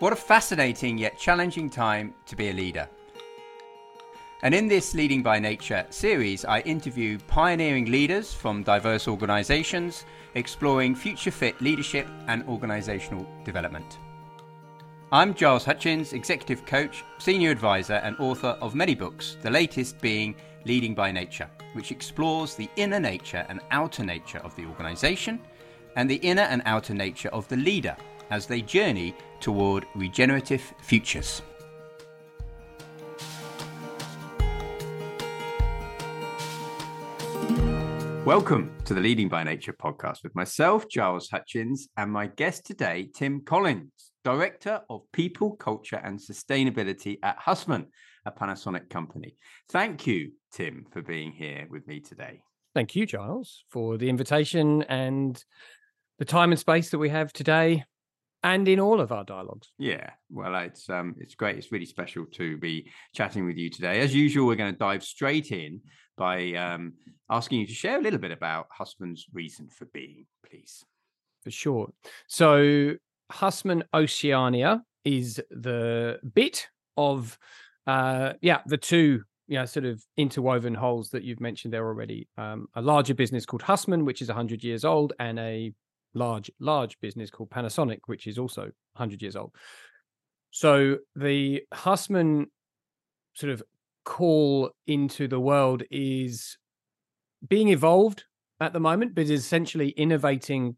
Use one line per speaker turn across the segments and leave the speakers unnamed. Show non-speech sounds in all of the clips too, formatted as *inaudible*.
What a fascinating yet challenging time to be a leader. And in this Leading by Nature series, I interview pioneering leaders from diverse organizations exploring future fit leadership and organizational development. I'm Giles Hutchins, executive coach, senior advisor, and author of many books, the latest being Leading by Nature, which explores the inner nature and outer nature of the organization and the inner and outer nature of the leader as they journey toward regenerative futures. Welcome to the Leading by Nature podcast with myself, Giles Hutchins, and my guest today, Tim Collings, Director of People, Culture and Sustainability at Hussmann, a Panasonic company. Thank you, Tim, for being here with me today.
Thank you, Giles, for the invitation and the time and space that we have today and in all of our dialogues.
Yeah, well, it's um, it's great. It's really special to be chatting with you today. As usual, we're going to dive straight in by um, asking you to share a little bit about Hussmann's reason for being, please.
For sure. So, Hussmann Oceania is the bit of, uh, yeah, the two yeah, sort of interwoven wholes that you've mentioned there already. Um, a larger business called Hussmann, which is 100 years old, and a large large business called Panasonic, which is also 100 years old. So the Hussmann sort of call into the world is being evolved at the moment, but is essentially innovating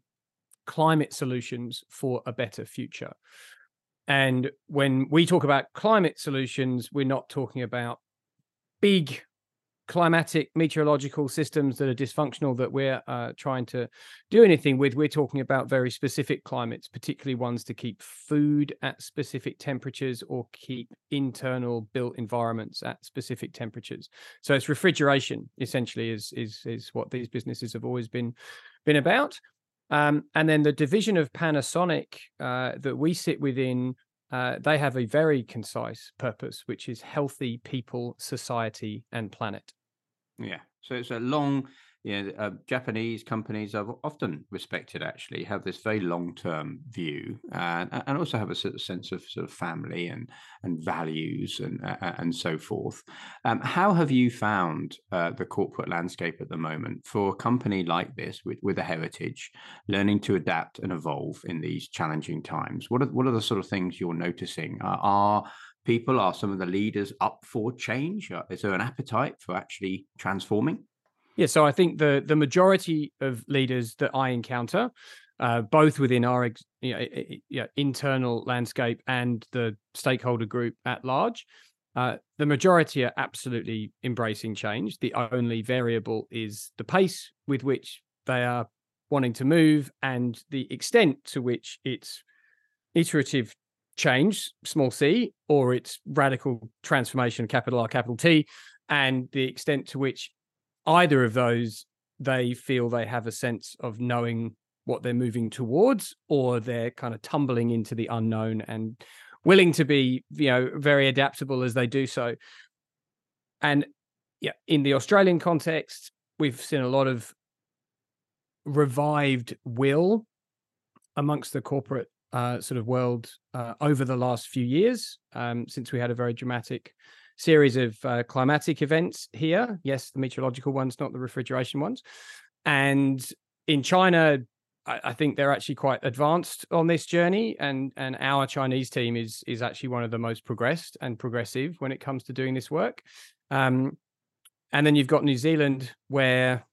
climate solutions for a better future. And when we talk about climate solutions, we're not talking about big climatic meteorological systems that are dysfunctional that we're uh, trying to do anything with. We're talking about very specific climates, particularly ones to keep food at specific temperatures or keep internal built environments at specific temperatures. So it's refrigeration essentially is is is what these businesses have always been been about. Um, and then the division of Panasonic uh, that we sit within uh, they have a very concise purpose, which is healthy people, society, and planet.
Yeah. So it's a long, you know, uh, Japanese companies are often respected actually have this very long term view and and also have a sort of sense of sort of family and and values and uh, and so forth. Um, how have you found uh, the corporate landscape at the moment for a company like this with with a heritage, learning to adapt and evolve in these challenging times? What are what are the sort of things you're noticing? are people? Are some of the leaders up for change? Uh, is there an appetite for actually transforming?
Yeah, so I think the the majority of leaders that I encounter, uh, both within our you know, you know, internal landscape and the stakeholder group at large, uh, the majority are absolutely embracing change. The only variable is the pace with which they are wanting to move and the extent to which it's iterative change, small c, or it's radical transformation, capital R, capital T, and the extent to which either of those they feel they have a sense of knowing what they're moving towards, or they're kind of tumbling into the unknown and willing to be, you know, very adaptable as they do so. And yeah, in the Australian context, we've seen a lot of revived will amongst the corporate uh, sort of world uh, over the last few years, um, since we had a very dramatic series of uh, climatic events here. Yes, the meteorological ones, not the refrigeration ones. And in China, I, I, think they're actually quite advanced on this journey, and and our Chinese team is is actually one of the most progressed and progressive when it comes to doing this work. Um, and then you've got New Zealand, where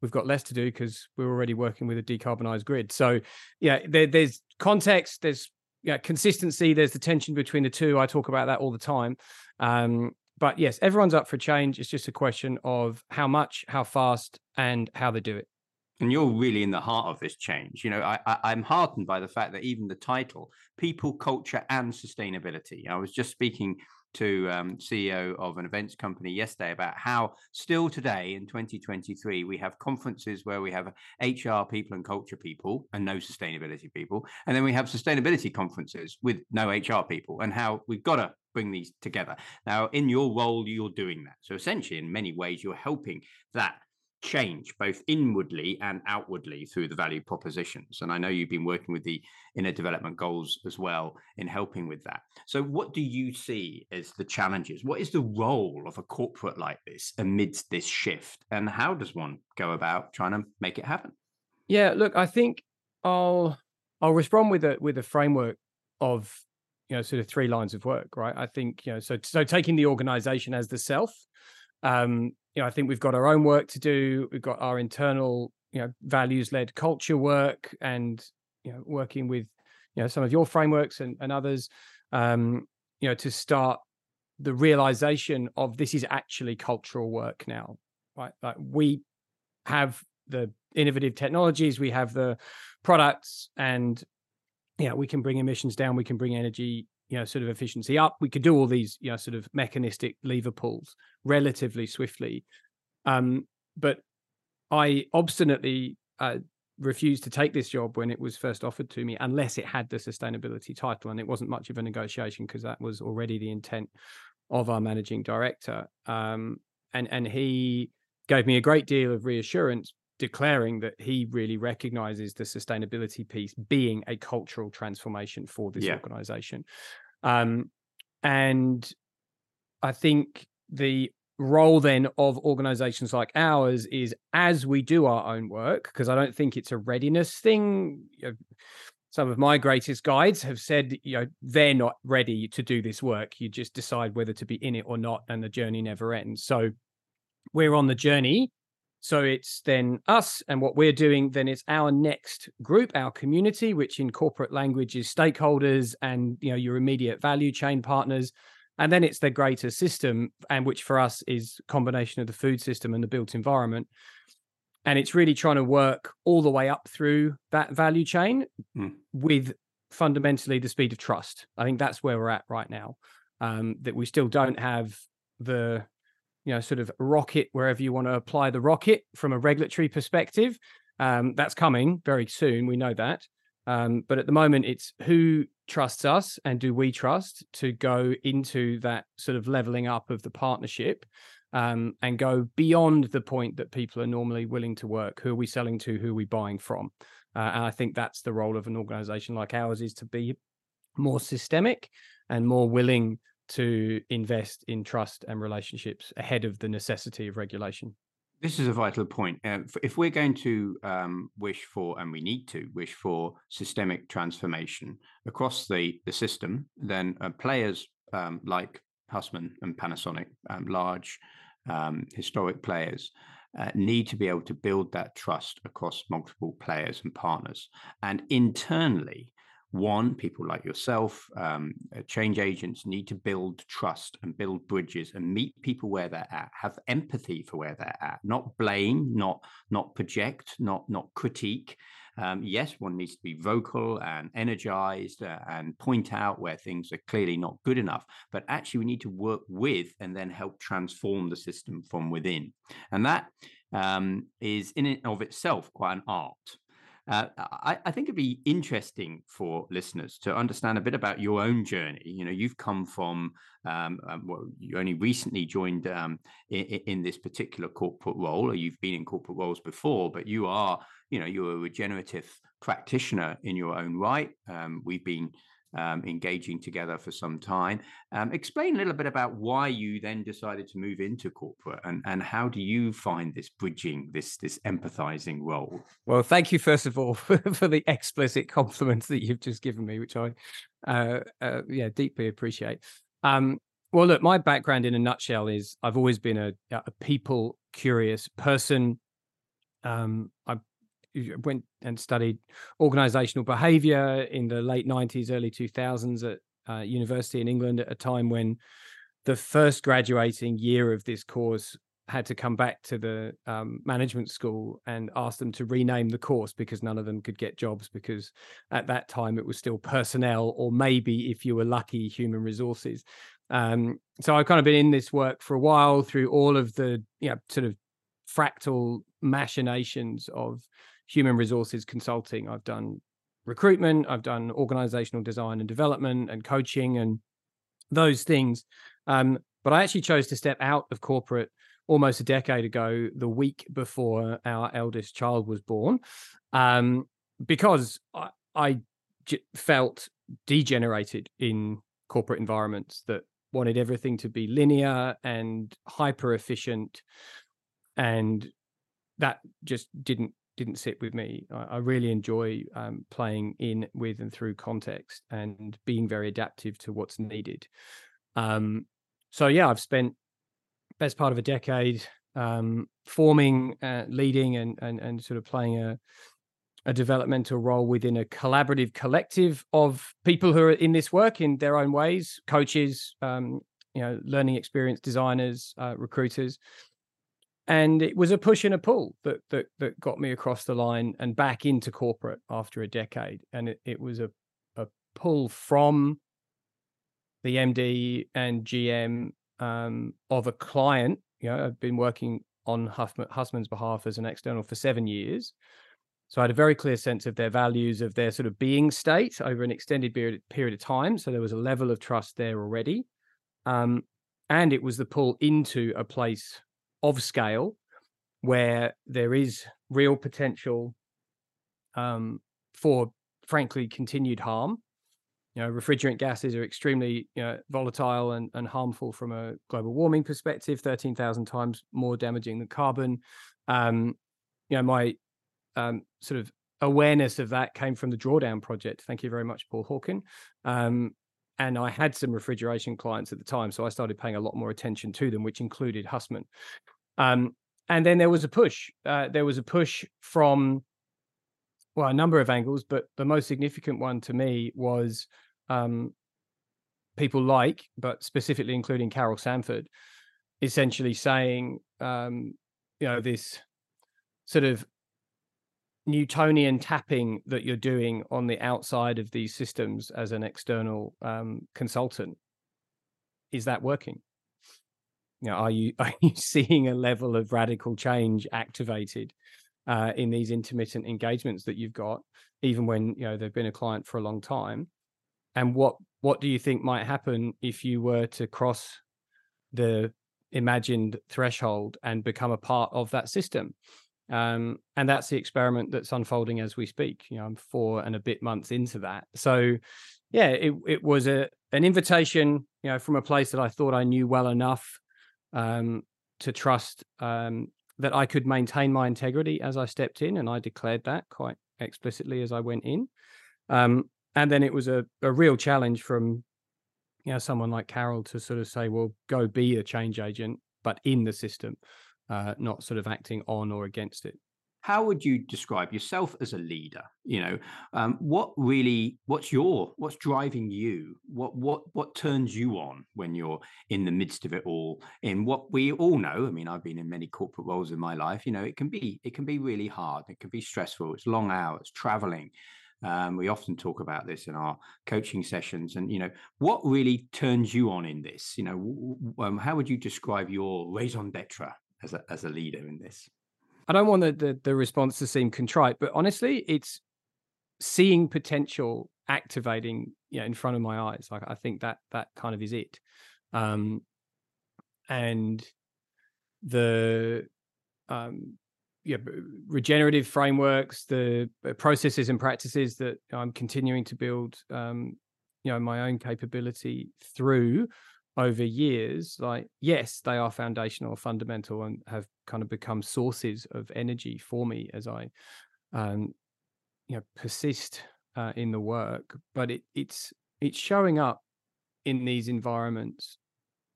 we've got less to do because we're already working with a decarbonized grid. So, yeah, there, there's context, there's yeah, consistency, there's the tension between the two. I talk about that all the time. Um, but yes, everyone's up for change. It's just a question of how much, how fast, and how they do it.
And you're really in the heart of this change. You know, I, I, am heartened by the fact that even the title, people, culture, and sustainability. I was just speaking to um, CEO of an events company yesterday about how still today in 2023 we have conferences where we have HR people and culture people and no sustainability people, and then we have sustainability conferences with no HR people, and how we've got to bring these together. Now, in your role, you're doing that. So essentially, in many ways, you're helping that change both inwardly and outwardly through the value propositions. And I know you've been working with the inner development goals as well in helping with that. So, what do you see as the challenges? What is the role of a corporate like this amidst this shift? And how does one go about trying to make it happen?
Yeah, look, I think I'll I'll respond with a with a framework of you know sort of three lines of work, right? I think you know so so taking the organization as the self, um, you know, I think we've got our own work to do. We've got our internal, you know, values-led culture work, and you know, working with, you know, some of your frameworks and, and others, um, you know, to start the realization of this is actually cultural work now, right? Like we have the innovative technologies, we have the products, and yeah, we can bring emissions down, we can bring energy you know sort of efficiency up. We could do all these you know sort of mechanistic lever pulls relatively swiftly. Um but i obstinately uh, refused to take this job when it was first offered to me unless it had the sustainability title and it wasn't much of a negotiation because that was already the intent of our managing director. Um and and he gave me a great deal of reassurance declaring that he really recognizes the sustainability piece being a cultural transformation for this yeah. organization. Um, and I think the role then of organizations like ours is as we do our own work, because I don't think it's a readiness thing. You know, some of my greatest guides have said, you know, they're not ready to do this work. You just decide whether to be in it or not, and the journey never ends. So we're on the journey so it's then us and what we're doing, then it's our next group, our community, which in corporate language is stakeholders and you know your immediate value chain partners. And then it's the greater system, and which for us is combination of the food system and the built environment. And it's really trying to work all the way up through that value chain mm. with fundamentally the speed of trust. I think that's where we're at right now. Um, that we still don't have the you know, sort of rocket wherever you want to apply the rocket from a regulatory perspective. Um, that's coming very soon. We know that. Um, but at the moment, it's who trusts us and do we trust to go into that sort of leveling up of the partnership um, and go beyond the point that people are normally willing to work. Who are we selling to? Who are we buying from? Uh, and I think that's the role of an organization like ours is to be more systemic and more willing to invest in trust and relationships ahead of the necessity of regulation.
This is a vital point. Uh, if we're going to um, wish for, and we need to wish for systemic transformation across the, the system, then uh, players um, like Hussmann and Panasonic, um, large um, historic players, uh, need to be able to build that trust across multiple players and partners. And internally, one, people like yourself, um, uh, change agents need to build trust and build bridges and meet people where they're at. Have empathy for where they're at, not blame, not not project, not not critique. Um, yes, one needs to be vocal and energized uh, and point out where things are clearly not good enough. But actually, we need to work with and then help transform the system from within. And that um, is in and of itself quite an art. Uh, I, I, think it'd be interesting for listeners to understand a bit about your own journey. You know, you've come from, um, um, well, you only recently joined um, in, in, this particular corporate role, or you've been in corporate roles before, but you are, you know, you're a regenerative practitioner in your own right. Um, we've been um, engaging together for some time. Um, explain a little bit about why you then decided to move into corporate and, and how do you find this bridging, this this empathizing role?
Well, thank you first of all *laughs* for, the explicit compliments that you've just given me, which I uh, uh, yeah deeply appreciate. Um, well, look, my background in a nutshell is I've always been a, a people curious person. Um, I went and studied organizational behavior in the late 90s, early 2000s at uh, university in England at a time when the first graduating year of this course had to come back to the um, management school and ask them to rename the course because none of them could get jobs because at that time it was still personnel or maybe if you were lucky human resources. Um, so i've kind of been in this work for a while through all of the you know sort of fractal machinations of human resources consulting. I've done recruitment, I've done organizational design and development and coaching and those things. Um, but I actually chose to step out of corporate almost a decade ago, the week before our eldest child was born, um, because I, I j- felt degenerated in corporate environments that wanted everything to be linear and hyper efficient and that just didn't didn't sit with me. I, I really enjoy um, playing in with and through context and being very adaptive to what's needed. Um, so yeah i've spent best part of a decade um, forming uh, leading and, and and sort of playing a a developmental role within a collaborative collective of people who are in this work in their own ways coaches um, you know learning experience designers uh, recruiters and it was a push and a pull that that that got me across the line and back into corporate after a decade and it, it was a, a pull from the md and gm um, of a client you know i've been working on Hussmann, behalf as an external for seven years so I had a very clear sense of their values, of their sort of being state over an extended period, period of time. So there was a level of trust there already. Um, and it was the pull into a place of scale where there is real potential um, for, frankly, continued harm. You know, refrigerant gases are extremely you know, volatile and, and harmful from a global warming perspective, 13,000 times more damaging than carbon. Um, you know, my um, sort of awareness of that came from the drawdown project. Thank you very much, Paul Hawken. Um, and I had some refrigeration clients at the time, so I started paying a lot more attention to them, which included Hussmann. Um, and then there was a push. Uh, there was a push from well, a number of angles, but the most significant one to me was um, people like, but specifically including Carol Sanford, essentially saying, um, you know, this sort of Newtonian tapping that you're doing on the outside of these systems as an external um, consultant is that working? You know, are you *laughs* are you seeing a level of radical change activated uh, in these intermittent engagements that you've got, even when you know they've been a client for a long time? And what what do you think might happen if you were to cross the imagined threshold and become a part of that system? Um, and that's the experiment that's unfolding as we speak. You know, I'm four and a bit months into that. So, yeah, it it was a an invitation, you know, from a place that I thought I knew well enough um, to trust um, that I could maintain my integrity as I stepped in, and I declared that quite explicitly as I went in. Um, and then it was a, a real challenge from you know someone like Carol to sort of say, well, go be a change agent, but in the system uh, not sort of acting on or against it.
How would you describe yourself as a leader? You know, um, what really, what's your, what's driving you? What, what, what turns you on when you're in the midst of it all? In what we all know, I mean, I've been in many corporate roles in my life. You know, it can be, it can be really hard. It can be stressful. It's long hours, traveling. Um, we often talk about this in our coaching sessions, and you know, what really turns you on in this? You know, um, how would you describe your raison d'être as a as a leader in this?
I don't want the, the, the response to seem contrite, but honestly, it's seeing potential activating you know in front of my eyes. Like I think that that kind of is it. Um and the um yeah, regenerative frameworks, the processes and practices that I'm continuing to build, um, you know, my own capability through over years, like, yes, they are foundational, fundamental, and have kind of become sources of energy for me as I, um, you know, persist uh, in the work. But it, it's it's showing up in these environments,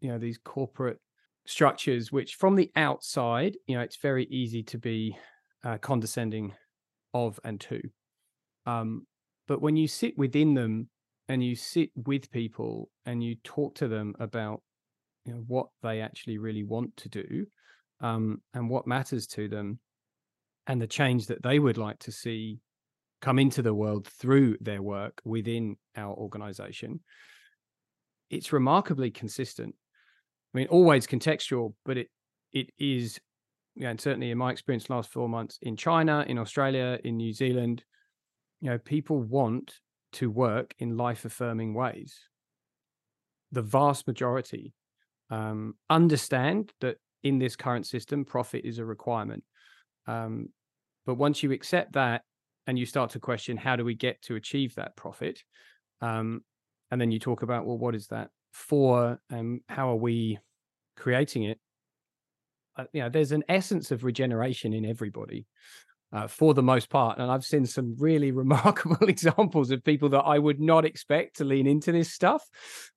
you know, these corporate structures, which from the outside, you know, it's very easy to be uh, condescending of and to. Um, but when you sit within them and you sit with people and you talk to them about you know what they actually really want to do um, and what matters to them and the change that they would like to see come into the world through their work within our organization it's remarkably consistent. I mean always contextual but it it is yeah, and certainly in my experience last four months in china in australia in new zealand you know people want to work in life affirming ways. The vast majority um, understand that in this current system, profit is a requirement. Um, but once you accept that and you start to question, how do we get to achieve that profit? Um, and then you talk about, well, what is that for? And how are we creating it? Uh, you know, there's an essence of regeneration in everybody. Uh, for the most part. And I've seen some really *laughs* remarkable *laughs* examples of people that I would not expect to lean into this stuff.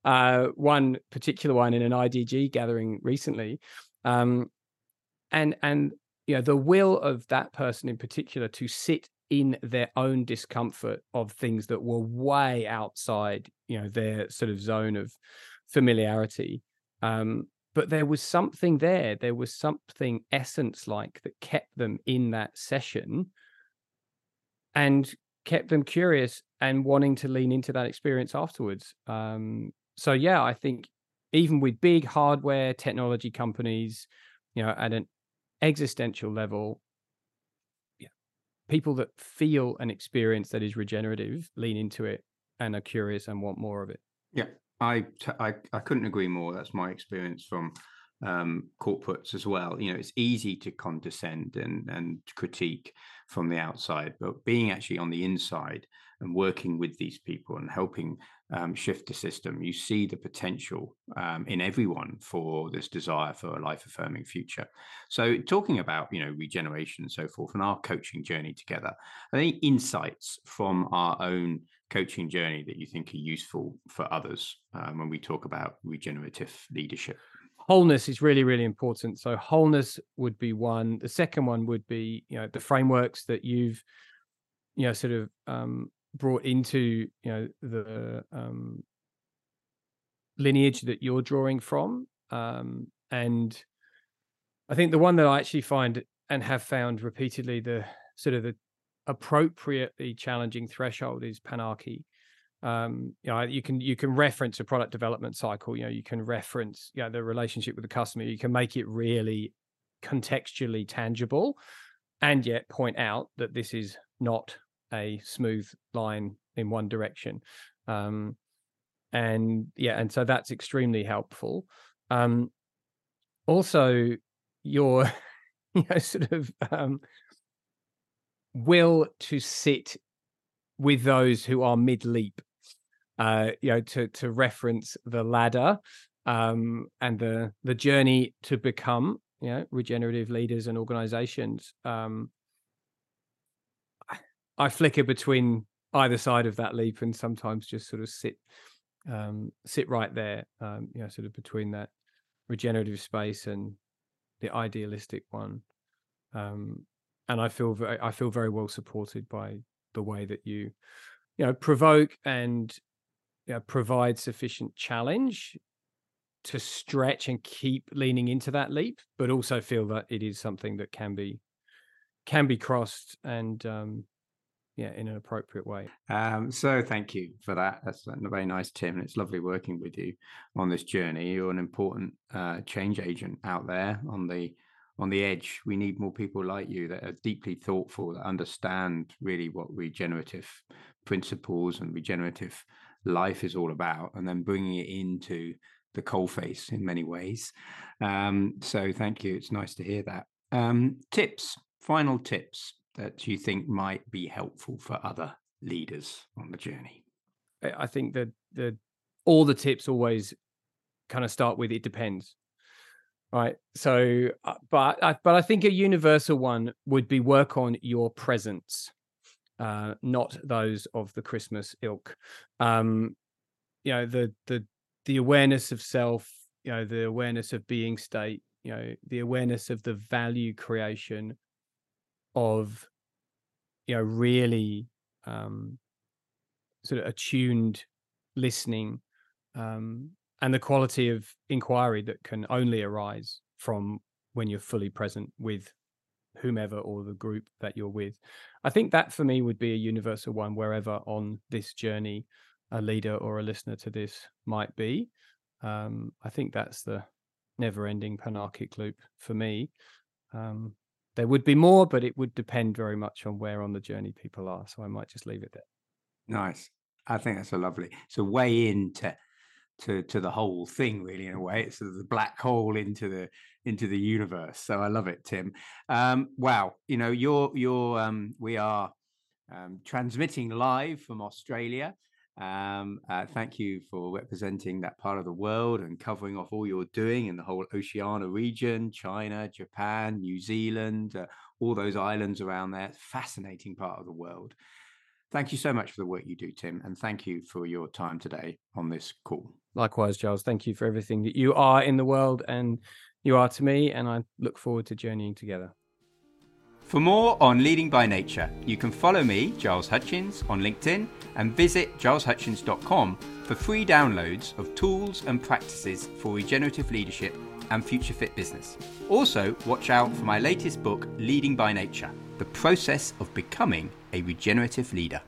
Uh, one particular one in an IDG gathering recently, um, and and you know the will of that person in particular to sit in their own discomfort of things that were way outside you know their sort of zone of familiarity um, but there was something there there was something essence like that kept them in that session and kept them curious and wanting to lean into that experience afterwards um, so yeah i think even with big hardware technology companies you know at an existential level yeah, people that feel an experience that is regenerative lean into it and are curious and want more of it.
Yeah I, I, I couldn't agree more. That's my experience from um, corporates as well. You know, it's easy to condescend and and critique from the outside, but being actually on the inside and working with these people and helping um, shift the system, you see the potential um, in everyone for this desire for a life affirming future. So, talking about you know regeneration and so forth, and our coaching journey together, any insights from our own coaching journey that you think are useful for others um, when we talk about regenerative leadership?
Wholeness is really, really important. So wholeness would be one. The second one would be, you know, the frameworks that you've, you know, sort of um, brought into, you know, the um, lineage that you're drawing from. Um, and I think the one that I actually find and have found repeatedly the sort of the appropriately challenging threshold is panarchy. Um you know you can you can reference a product development cycle you know you can reference you know the relationship with the customer you can make it really contextually tangible and yet point out that this is not a smooth line in one direction. Um and yeah and so that's extremely helpful. Um also your *laughs* you know sort of um will to sit with those who are mid leap uh you know to to reference the ladder um and the the journey to become you know regenerative leaders and organizations um i flicker between either side of that leap and sometimes just sort of sit um sit right there um you know sort of between that regenerative space and the idealistic one um and I feel very, I feel very well supported by the way that you, you know, provoke and you know, provide sufficient challenge to stretch and keep leaning into that leap, but also feel that it is something that can be can be crossed and um, yeah, in an appropriate way.
Um, so thank you for that. That's very nice, Tim. And it's lovely working with you on this journey. You're an important uh, change agent out there on the on the edge. We need more people like you that are deeply thoughtful, that understand really what regenerative principles and regenerative life is all about, and then bringing it into the coalface in many ways. Um, so thank you. It's nice to hear that. Um, tips, final tips that you think might be helpful for other leaders on the journey.
I think that the all the tips always kind of start with it depends right so uh, but I, but i think a universal one would be work on your presence uh not those of the christmas ilk. Um you know the the the awareness of self you know the awareness of being state you know the awareness of the value creation of you know really um sort of attuned listening um and the quality of inquiry that can only arise from when you're fully present with whomever or the group that you're with. I think that for me would be a universal one wherever on this journey a leader or a listener to this might be. Um, I think that's the never ending panarchic loop for me. Um, there would be more, but it would depend very much on where on the journey people are. So I might just leave it there.
Nice. I think that's a lovely. So way into to to the whole thing really in a way. It's sort of the black hole into the into the universe. So i love it tim. Um, wow you know you're you're um, we are um, transmitting live from australia. Um, uh, thank you for representing that part of the world and covering off all you're doing in the whole oceania region china japan new zealand uh, all those islands around there. Fascinating part of the world. Thank you so much for the work you do, Tim, and thank you for your time today on this call.
Likewise, Giles. Thank you for everything that you are in the world and you are to me, and I look forward to journeying together.
For more on Leading by Nature, you can follow me, Giles Hutchins, on LinkedIn and visit gileshutchins.com for free downloads of tools and practices for regenerative leadership and future fit business. Also, watch out for my latest book, Leading by Nature The Process of Becoming a Regenerative Leader.